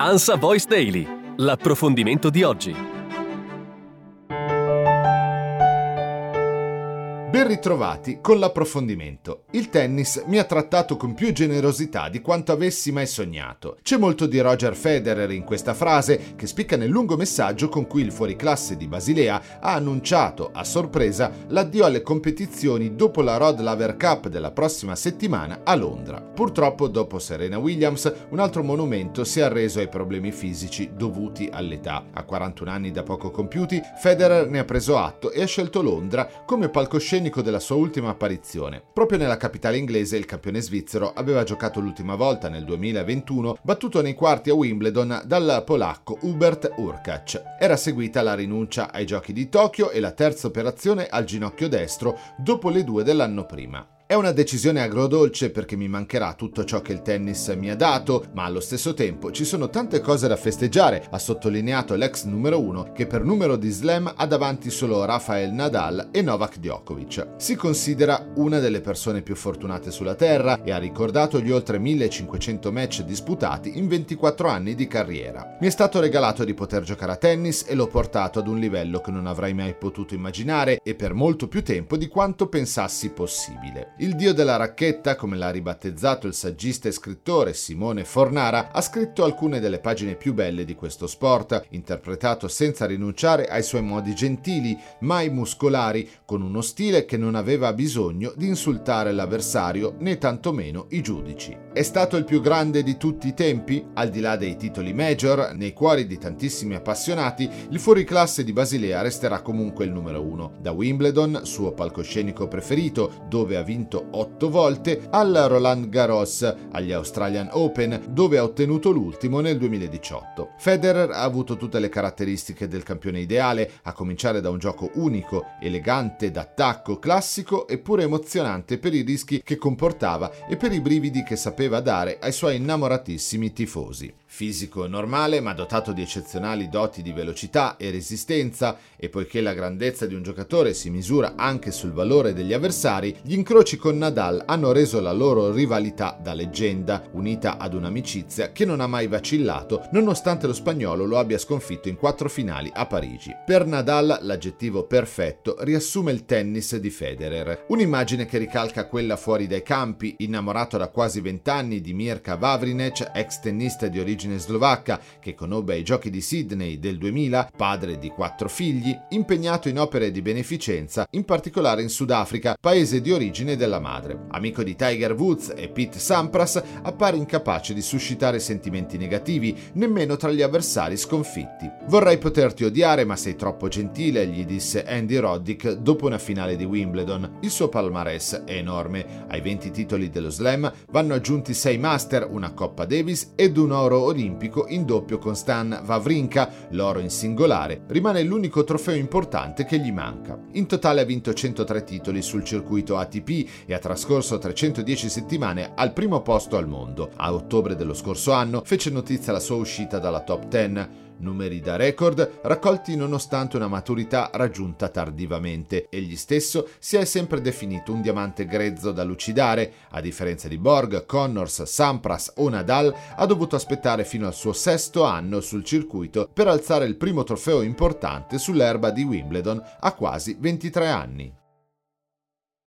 Ansa Voice Daily, l'approfondimento di oggi. Ben ritrovati con l'approfondimento. Il tennis mi ha trattato con più generosità di quanto avessi mai sognato. C'è molto di Roger Federer in questa frase che spicca nel lungo messaggio con cui il fuoriclasse di Basilea ha annunciato a sorpresa l'addio alle competizioni dopo la Rod Laver Cup della prossima settimana a Londra. Purtroppo dopo Serena Williams un altro monumento si è arreso ai problemi fisici dovuti all'età. A 41 anni da poco compiuti, Federer ne ha preso atto e ha scelto Londra come palcoscenico palcoscenico della sua ultima apparizione. Proprio nella capitale inglese il campione svizzero aveva giocato l'ultima volta nel 2021, battuto nei quarti a Wimbledon dal polacco Hubert Urkac. Era seguita la rinuncia ai giochi di Tokyo e la terza operazione al ginocchio destro dopo le due dell'anno prima. È una decisione agrodolce perché mi mancherà tutto ciò che il tennis mi ha dato, ma allo stesso tempo ci sono tante cose da festeggiare, ha sottolineato l'ex numero uno che per numero di slam ha davanti solo Rafael Nadal e Novak Djokovic. Si considera una delle persone più fortunate sulla Terra e ha ricordato gli oltre 1500 match disputati in 24 anni di carriera. Mi è stato regalato di poter giocare a tennis e l'ho portato ad un livello che non avrei mai potuto immaginare e per molto più tempo di quanto pensassi possibile. Il dio della racchetta, come l'ha ribattezzato il saggista e scrittore Simone Fornara, ha scritto alcune delle pagine più belle di questo sport, interpretato senza rinunciare ai suoi modi gentili, mai muscolari, con uno stile che non aveva bisogno di insultare l'avversario né tantomeno i giudici. È stato il più grande di tutti i tempi? Al di là dei titoli major, nei cuori di tantissimi appassionati, il fuoriclasse di Basilea resterà comunque il numero uno. Da Wimbledon, suo palcoscenico preferito, dove ha vinto vinto otto volte, al Roland Garros, agli Australian Open, dove ha ottenuto l'ultimo nel 2018. Federer ha avuto tutte le caratteristiche del campione ideale, a cominciare da un gioco unico, elegante, d'attacco, classico eppure emozionante per i rischi che comportava e per i brividi che sapeva dare ai suoi innamoratissimi tifosi. Fisico normale ma dotato di eccezionali doti di velocità e resistenza e poiché la grandezza di un giocatore si misura anche sul valore degli avversari, gli incroci con Nadal hanno reso la loro rivalità da leggenda, unita ad un'amicizia che non ha mai vacillato nonostante lo spagnolo lo abbia sconfitto in quattro finali a Parigi. Per Nadal l'aggettivo perfetto riassume il tennis di Federer, un'immagine che ricalca quella fuori dai campi, innamorato da quasi vent'anni di Mirka Vavrinec, ex tennista di origine slovacca che conobbe ai giochi di Sydney del 2000, padre di quattro figli, impegnato in opere di beneficenza, in particolare in Sudafrica, paese di origine del della madre. Amico di Tiger Woods e Pete Sampras, appare incapace di suscitare sentimenti negativi, nemmeno tra gli avversari sconfitti. Vorrei poterti odiare, ma sei troppo gentile, gli disse Andy Roddick dopo una finale di Wimbledon. Il suo palmarès è enorme. Ai 20 titoli dello slam vanno aggiunti 6 Master, una Coppa Davis ed un oro olimpico in doppio con Stan Wawrinka, l'oro in singolare. Rimane l'unico trofeo importante che gli manca. In totale ha vinto 103 titoli sul circuito ATP e ha trascorso 310 settimane al primo posto al mondo. A ottobre dello scorso anno fece notizia la sua uscita dalla top 10 numeri da record raccolti nonostante una maturità raggiunta tardivamente. Egli stesso si è sempre definito un diamante grezzo da lucidare, a differenza di Borg, Connors, Sampras o Nadal, ha dovuto aspettare fino al suo sesto anno sul circuito per alzare il primo trofeo importante sull'erba di Wimbledon a quasi 23 anni.